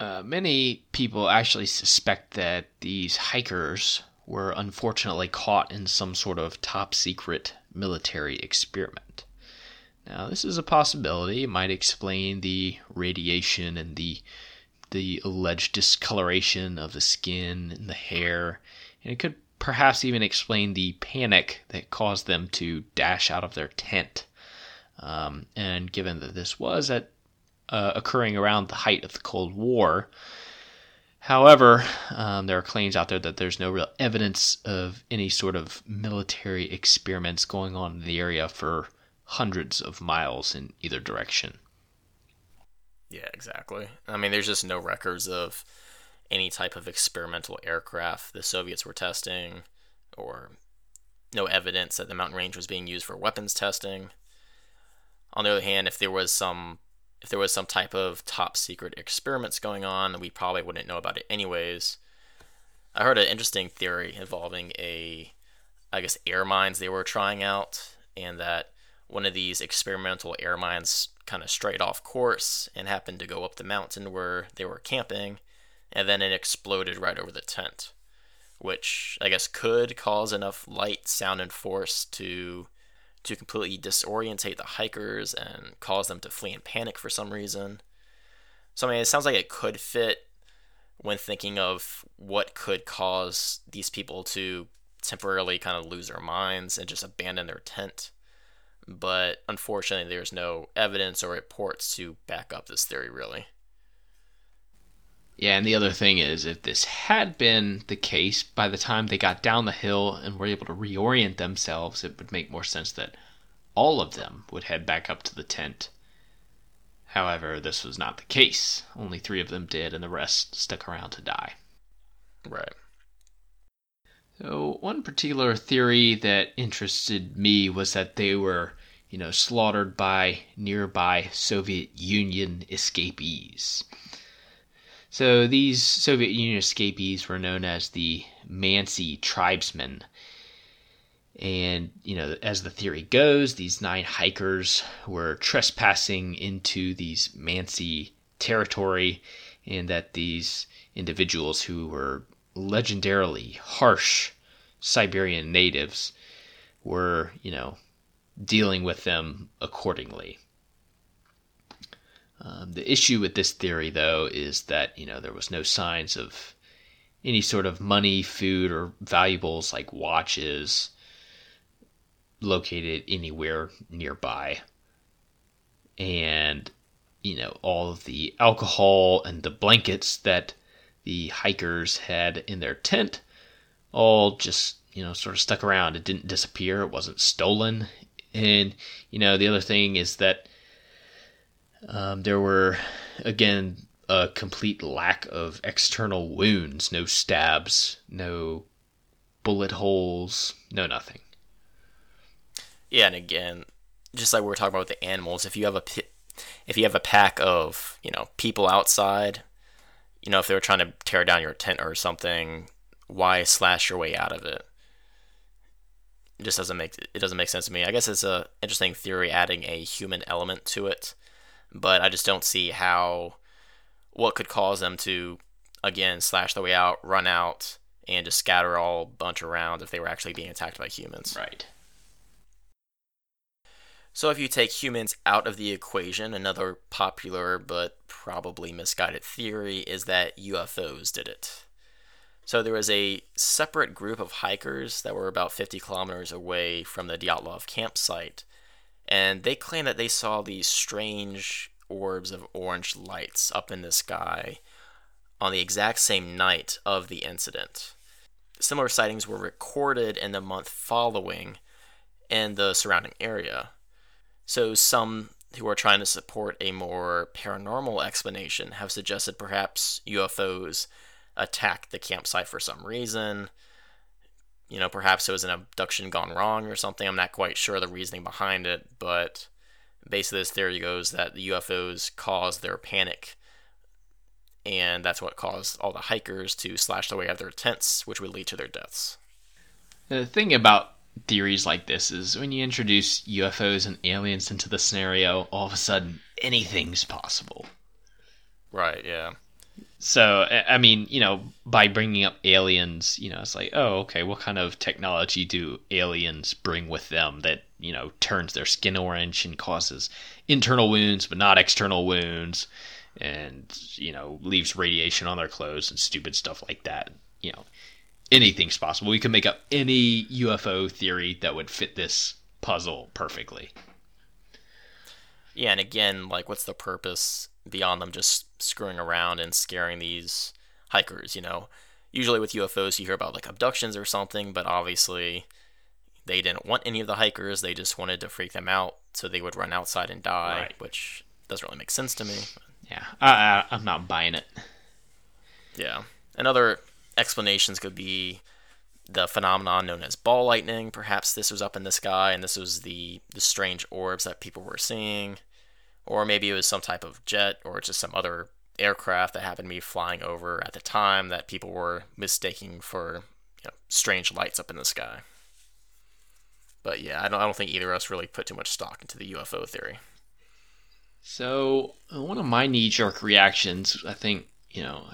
uh, many people actually suspect that these hikers were unfortunately caught in some sort of top secret military experiment. Now, this is a possibility. It might explain the radiation and the the alleged discoloration of the skin and the hair, and it could perhaps even explain the panic that caused them to dash out of their tent. Um, and given that this was at uh, occurring around the height of the Cold War. However, um, there are claims out there that there's no real evidence of any sort of military experiments going on in the area for hundreds of miles in either direction. Yeah, exactly. I mean, there's just no records of any type of experimental aircraft the Soviets were testing, or no evidence that the mountain range was being used for weapons testing. On the other hand, if there was some if there was some type of top secret experiments going on, we probably wouldn't know about it anyways. I heard an interesting theory involving a, I guess, air mines they were trying out, and that one of these experimental air mines kind of strayed off course and happened to go up the mountain where they were camping, and then it exploded right over the tent, which I guess could cause enough light, sound, and force to to completely disorientate the hikers and cause them to flee in panic for some reason. So, I mean, it sounds like it could fit when thinking of what could cause these people to temporarily kind of lose their minds and just abandon their tent. But unfortunately, there's no evidence or reports to back up this theory, really. Yeah, and the other thing is, if this had been the case, by the time they got down the hill and were able to reorient themselves, it would make more sense that all of them would head back up to the tent. However, this was not the case. Only three of them did, and the rest stuck around to die. Right. So, one particular theory that interested me was that they were, you know, slaughtered by nearby Soviet Union escapees. So these Soviet Union escapees were known as the Mansi tribesmen. And, you know, as the theory goes, these nine hikers were trespassing into these Mansi territory, and that these individuals who were legendarily harsh Siberian natives were, you know, dealing with them accordingly. Um, the issue with this theory, though, is that you know there was no signs of any sort of money, food, or valuables like watches located anywhere nearby, and you know all of the alcohol and the blankets that the hikers had in their tent all just you know sort of stuck around. It didn't disappear. It wasn't stolen. And you know the other thing is that um, there were, again, a complete lack of external wounds no stabs, no bullet holes, no nothing. Yeah, and again, just like we were talking about with the animals, if you have a if you have a pack of you know people outside, you know if they were trying to tear down your tent or something, why slash your way out of it? It just doesn't make it doesn't make sense to me. I guess it's a interesting theory adding a human element to it but I just don't see how what could cause them to again slash their way out, run out, and just scatter all bunch around if they were actually being attacked by humans. Right. So if you take humans out of the equation, another popular but probably misguided theory is that UFOs did it. So there was a separate group of hikers that were about 50 kilometers away from the Dyatlov campsite and they claim that they saw these strange orbs of orange lights up in the sky on the exact same night of the incident. Similar sightings were recorded in the month following in the surrounding area. So, some who are trying to support a more paranormal explanation have suggested perhaps UFOs attacked the campsite for some reason. You know, perhaps it was an abduction gone wrong or something. I'm not quite sure the reasoning behind it, but basically, this theory goes that the UFOs caused their panic, and that's what caused all the hikers to slash their way out of their tents, which would lead to their deaths. The thing about theories like this is when you introduce UFOs and aliens into the scenario, all of a sudden anything's possible. Right, yeah. So, I mean, you know, by bringing up aliens, you know, it's like, oh, okay, what kind of technology do aliens bring with them that, you know, turns their skin orange and causes internal wounds but not external wounds and, you know, leaves radiation on their clothes and stupid stuff like that. You know, anything's possible. We could make up any UFO theory that would fit this puzzle perfectly. Yeah, and again, like, what's the purpose beyond them just screwing around and scaring these hikers? You know, usually with UFOs, you hear about like abductions or something, but obviously they didn't want any of the hikers. They just wanted to freak them out so they would run outside and die, right. which doesn't really make sense to me. Yeah, I, I, I'm not buying it. Yeah. Another explanations could be the phenomenon known as ball lightning. Perhaps this was up in the sky and this was the, the strange orbs that people were seeing. Or maybe it was some type of jet or just some other aircraft that happened to be flying over at the time that people were mistaking for you know, strange lights up in the sky. But yeah, I don't, I don't think either of us really put too much stock into the UFO theory. So, uh, one of my knee jerk reactions, I think, you know,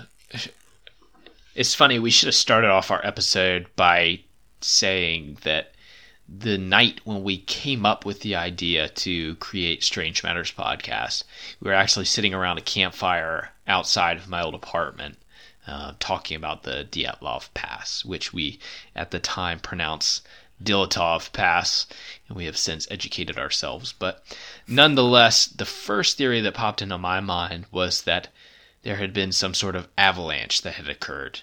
it's funny, we should have started off our episode by saying that the night when we came up with the idea to create Strange Matters podcast, we were actually sitting around a campfire outside of my old apartment, uh, talking about the Dyatlov Pass, which we at the time pronounced Dilatov Pass, and we have since educated ourselves. But nonetheless, the first theory that popped into my mind was that there had been some sort of avalanche that had occurred.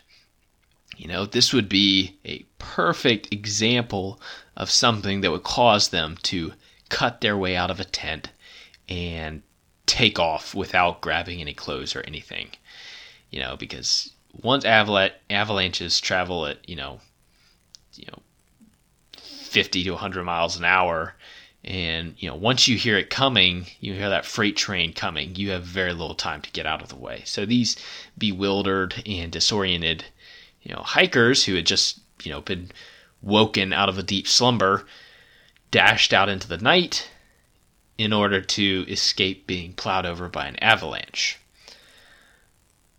You know, this would be a perfect example of something that would cause them to cut their way out of a tent and take off without grabbing any clothes or anything. You know, because once avalanche, avalanches travel at, you know, you know, 50 to 100 miles an hour, and you know, once you hear it coming, you hear that freight train coming, you have very little time to get out of the way. So these bewildered and disoriented, you know, hikers who had just, you know, been woken out of a deep slumber dashed out into the night in order to escape being plowed over by an avalanche.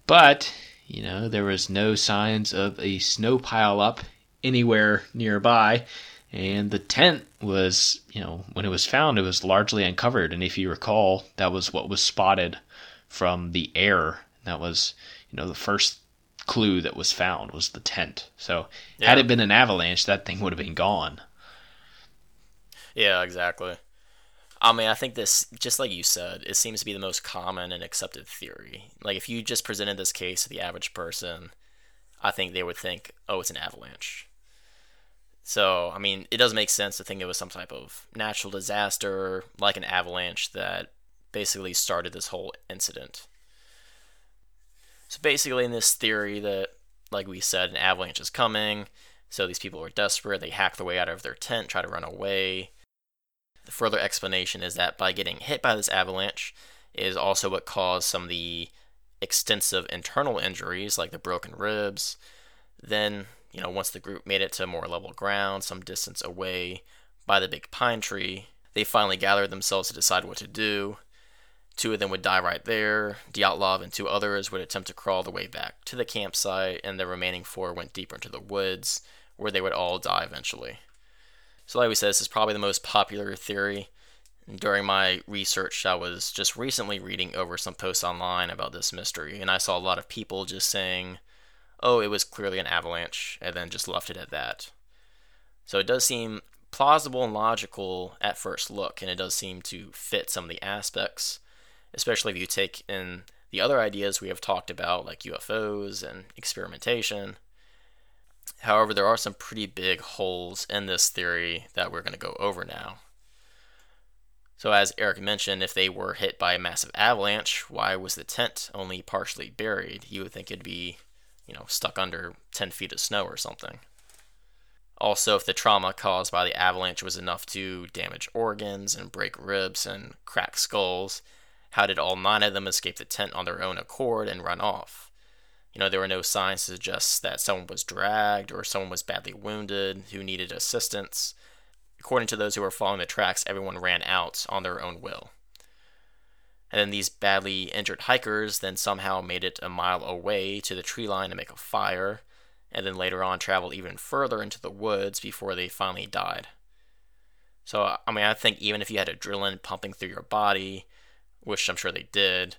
But, you know, there was no signs of a snow pile up anywhere nearby and the tent was, you know, when it was found, it was largely uncovered. And if you recall, that was what was spotted from the air. That was, you know, the first clue that was found was the tent. So yeah. had it been an avalanche, that thing would have been gone. Yeah, exactly. I mean, I think this, just like you said, it seems to be the most common and accepted theory. Like, if you just presented this case to the average person, I think they would think, oh, it's an avalanche. So, I mean, it does make sense to think it was some type of natural disaster, like an avalanche, that basically started this whole incident. So, basically, in this theory, that, like we said, an avalanche is coming, so these people are desperate, they hack their way out of their tent, try to run away. The further explanation is that by getting hit by this avalanche is also what caused some of the extensive internal injuries, like the broken ribs. Then you know, once the group made it to more level ground, some distance away by the big pine tree, they finally gathered themselves to decide what to do. Two of them would die right there. Dyatlov and two others would attempt to crawl their way back to the campsite, and the remaining four went deeper into the woods, where they would all die eventually. So, like we said, this is probably the most popular theory. During my research, I was just recently reading over some posts online about this mystery, and I saw a lot of people just saying, oh, it was clearly an avalanche, and then just left it at that. So it does seem plausible and logical at first look, and it does seem to fit some of the aspects. Especially if you take in the other ideas we have talked about, like UFOs and experimentation. However, there are some pretty big holes in this theory that we're going to go over now. So, as Eric mentioned, if they were hit by a massive avalanche, why was the tent only partially buried? You would think it'd be, you know, stuck under 10 feet of snow or something. Also, if the trauma caused by the avalanche was enough to damage organs and break ribs and crack skulls, how did all nine of them escape the tent on their own accord and run off? You know, there were no signs to suggest that someone was dragged or someone was badly wounded who needed assistance. According to those who were following the tracks, everyone ran out on their own will. And then these badly injured hikers then somehow made it a mile away to the tree line to make a fire, and then later on traveled even further into the woods before they finally died. So, I mean, I think even if you had adrenaline pumping through your body, which I'm sure they did,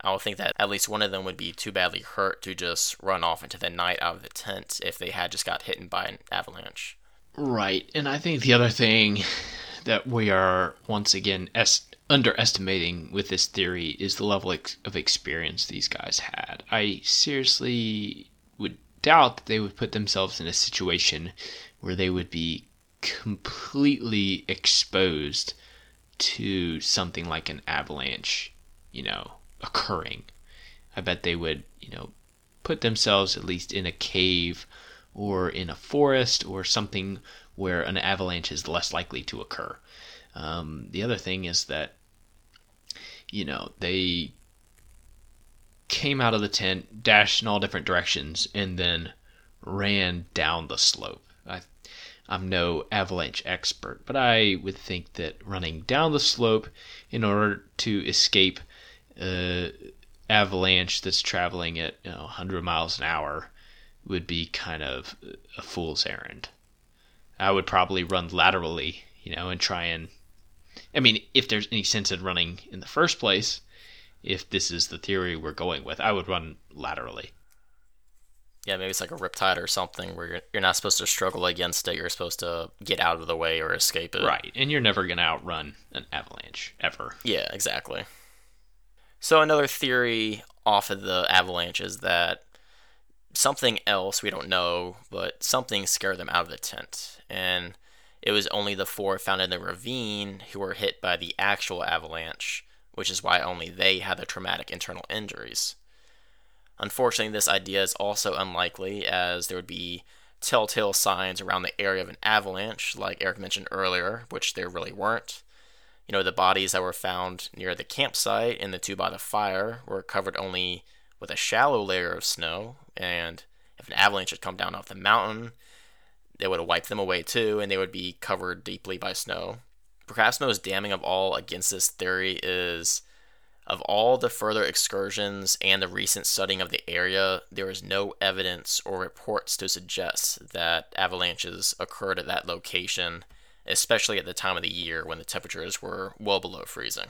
I would think that at least one of them would be too badly hurt to just run off into the night out of the tent if they had just got hit by an avalanche. Right. And I think the other thing that we are once again es- underestimating with this theory is the level ex- of experience these guys had. I seriously would doubt that they would put themselves in a situation where they would be completely exposed to something like an avalanche, you know, occurring. I bet they would, you know, put themselves at least in a cave or in a forest or something where an avalanche is less likely to occur. Um, the other thing is that, you know, they came out of the tent, dashed in all different directions, and then ran down the slope. I'm no avalanche expert, but I would think that running down the slope in order to escape uh, avalanche that's traveling at you know, 100 miles an hour would be kind of a fool's errand. I would probably run laterally, you know, and try and. I mean, if there's any sense in running in the first place, if this is the theory we're going with, I would run laterally yeah, maybe it's like a riptide or something where you're, you're not supposed to struggle against it. You're supposed to get out of the way or escape it. Right. And you're never going to outrun an avalanche, ever. Yeah, exactly. So, another theory off of the avalanche is that something else, we don't know, but something scared them out of the tent. And it was only the four found in the ravine who were hit by the actual avalanche, which is why only they had the traumatic internal injuries. Unfortunately, this idea is also unlikely, as there would be telltale signs around the area of an avalanche, like Eric mentioned earlier, which there really weren't. You know, the bodies that were found near the campsite and the two by the fire were covered only with a shallow layer of snow, and if an avalanche had come down off the mountain, they would have wiped them away too, and they would be covered deeply by snow. Perhaps most damning of all against this theory is of all the further excursions and the recent studying of the area, there is no evidence or reports to suggest that avalanches occurred at that location, especially at the time of the year when the temperatures were well below freezing.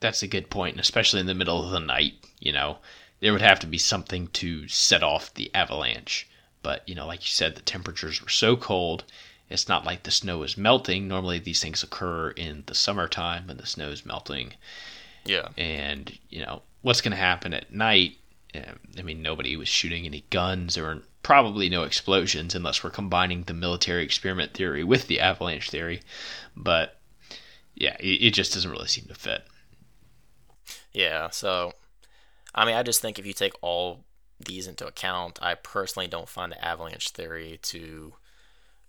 That's a good point, especially in the middle of the night, you know. There would have to be something to set off the avalanche. But, you know, like you said, the temperatures were so cold it's not like the snow is melting. Normally, these things occur in the summertime when the snow is melting. Yeah. And, you know, what's going to happen at night? Eh, I mean, nobody was shooting any guns. or probably no explosions unless we're combining the military experiment theory with the avalanche theory. But, yeah, it, it just doesn't really seem to fit. Yeah, so, I mean, I just think if you take all these into account, I personally don't find the avalanche theory to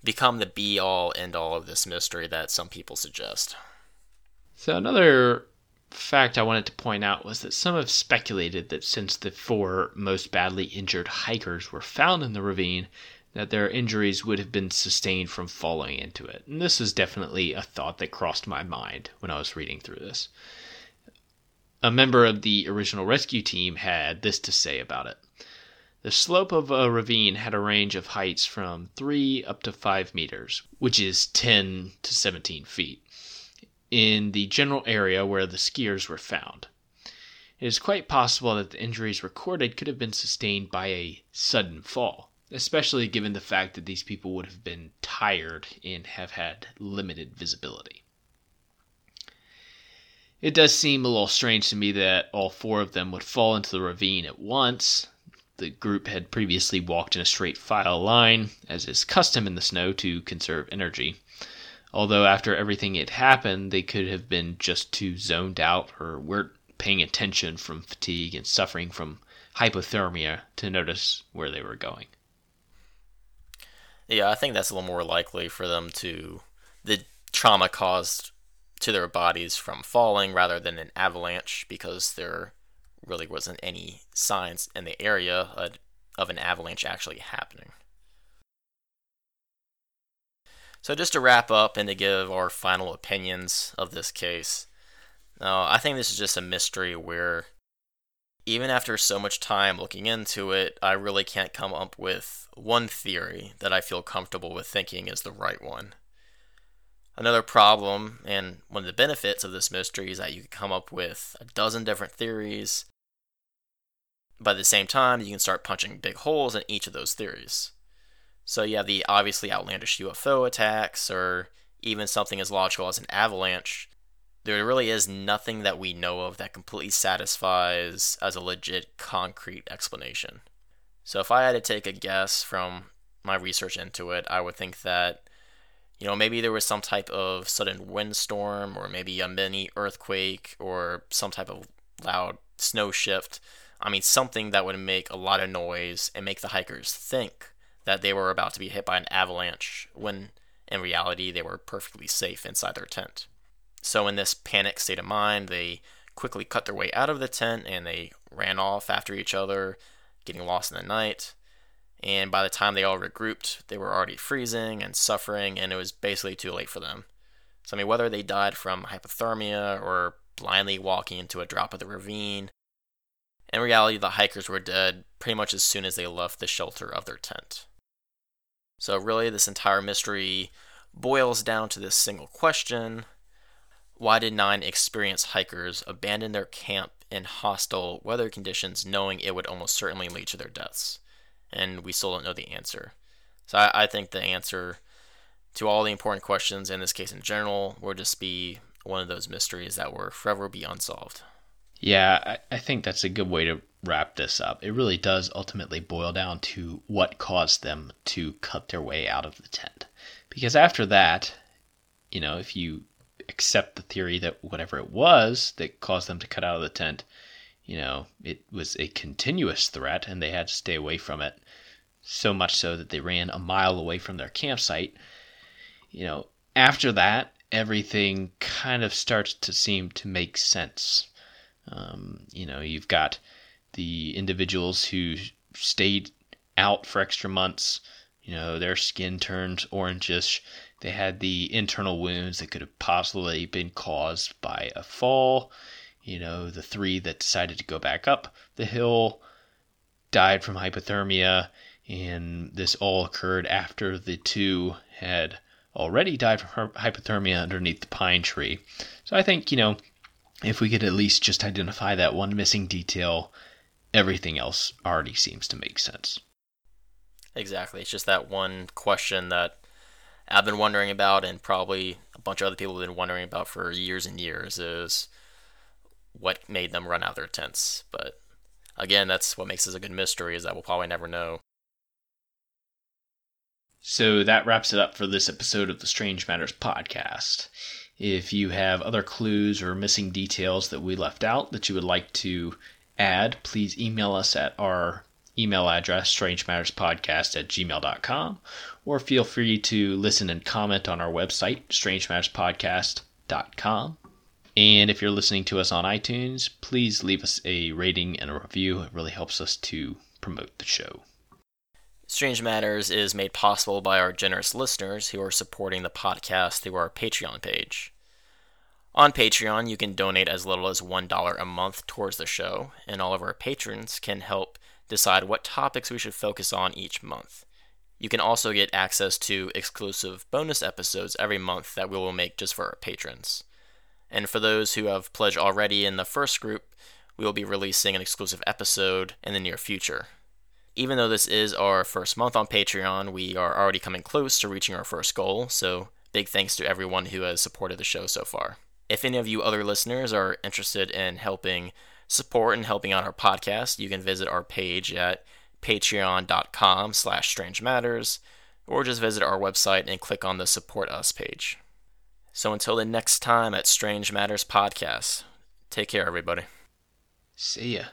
become the be all end all of this mystery that some people suggest. So, another fact I wanted to point out was that some have speculated that since the four most badly injured hikers were found in the ravine, that their injuries would have been sustained from falling into it. And this is definitely a thought that crossed my mind when I was reading through this. A member of the original rescue team had this to say about it. The slope of a ravine had a range of heights from 3 up to 5 meters, which is 10 to 17 feet in the general area where the skiers were found. It is quite possible that the injuries recorded could have been sustained by a sudden fall, especially given the fact that these people would have been tired and have had limited visibility. It does seem a little strange to me that all four of them would fall into the ravine at once. The group had previously walked in a straight file line, as is custom in the snow to conserve energy. Although after everything had happened, they could have been just too zoned out or weren't paying attention from fatigue and suffering from hypothermia to notice where they were going. Yeah, I think that's a little more likely for them to the trauma caused to their bodies from falling rather than an avalanche because there really wasn't any signs in the area of an avalanche actually happening. So, just to wrap up and to give our final opinions of this case, now, I think this is just a mystery where even after so much time looking into it, I really can't come up with one theory that I feel comfortable with thinking is the right one. Another problem, and one of the benefits of this mystery, is that you can come up with a dozen different theories, but at the same time, you can start punching big holes in each of those theories. So you have the obviously outlandish UFO attacks, or even something as logical as an avalanche, there really is nothing that we know of that completely satisfies as a legit concrete explanation. So if I had to take a guess from my research into it, I would think that you know maybe there was some type of sudden windstorm or maybe a mini earthquake or some type of loud snow shift. I mean something that would make a lot of noise and make the hikers think that they were about to be hit by an avalanche when in reality they were perfectly safe inside their tent. So, in this panic state of mind, they quickly cut their way out of the tent and they ran off after each other, getting lost in the night. And by the time they all regrouped, they were already freezing and suffering, and it was basically too late for them. So, I mean, whether they died from hypothermia or blindly walking into a drop of the ravine, in reality, the hikers were dead pretty much as soon as they left the shelter of their tent. So, really, this entire mystery boils down to this single question why did nine experienced hikers abandon their camp in hostile weather conditions knowing it would almost certainly lead to their deaths? And we still don't know the answer. So I, I think the answer to all the important questions, in this case in general, will just be one of those mysteries that will forever be unsolved. Yeah, I, I think that's a good way to wrap this up. It really does ultimately boil down to what caused them to cut their way out of the tent. Because after that, you know, if you accept the theory that whatever it was that caused them to cut out of the tent, you know, it was a continuous threat and they had to stay away from it. So much so that they ran a mile away from their campsite. You know, after that, everything kind of starts to seem to make sense. Um, you know, you've got the individuals who stayed out for extra months. You know, their skin turned orangish. They had the internal wounds that could have possibly been caused by a fall. You know, the three that decided to go back up the hill died from hypothermia, and this all occurred after the two had already died from hypothermia underneath the pine tree. So I think, you know, if we could at least just identify that one missing detail, everything else already seems to make sense. Exactly. It's just that one question that I've been wondering about, and probably a bunch of other people have been wondering about for years and years, is what made them run out their tents. But again, that's what makes this a good mystery, is that we'll probably never know. So that wraps it up for this episode of the Strange Matters podcast. If you have other clues or missing details that we left out that you would like to add, please email us at our email address, strangematterspodcast at gmail.com, or feel free to listen and comment on our website, strangematterspodcast.com. And if you're listening to us on iTunes, please leave us a rating and a review. It really helps us to promote the show. Strange Matters is made possible by our generous listeners who are supporting the podcast through our Patreon page. On Patreon, you can donate as little as $1 a month towards the show, and all of our patrons can help decide what topics we should focus on each month. You can also get access to exclusive bonus episodes every month that we will make just for our patrons. And for those who have pledged already in the first group, we will be releasing an exclusive episode in the near future. Even though this is our first month on Patreon, we are already coming close to reaching our first goal, so big thanks to everyone who has supported the show so far. If any of you other listeners are interested in helping support and helping out our podcast, you can visit our page at patreon.com slash strange matters or just visit our website and click on the support us page. So until the next time at Strange Matters Podcast, take care, everybody. See ya.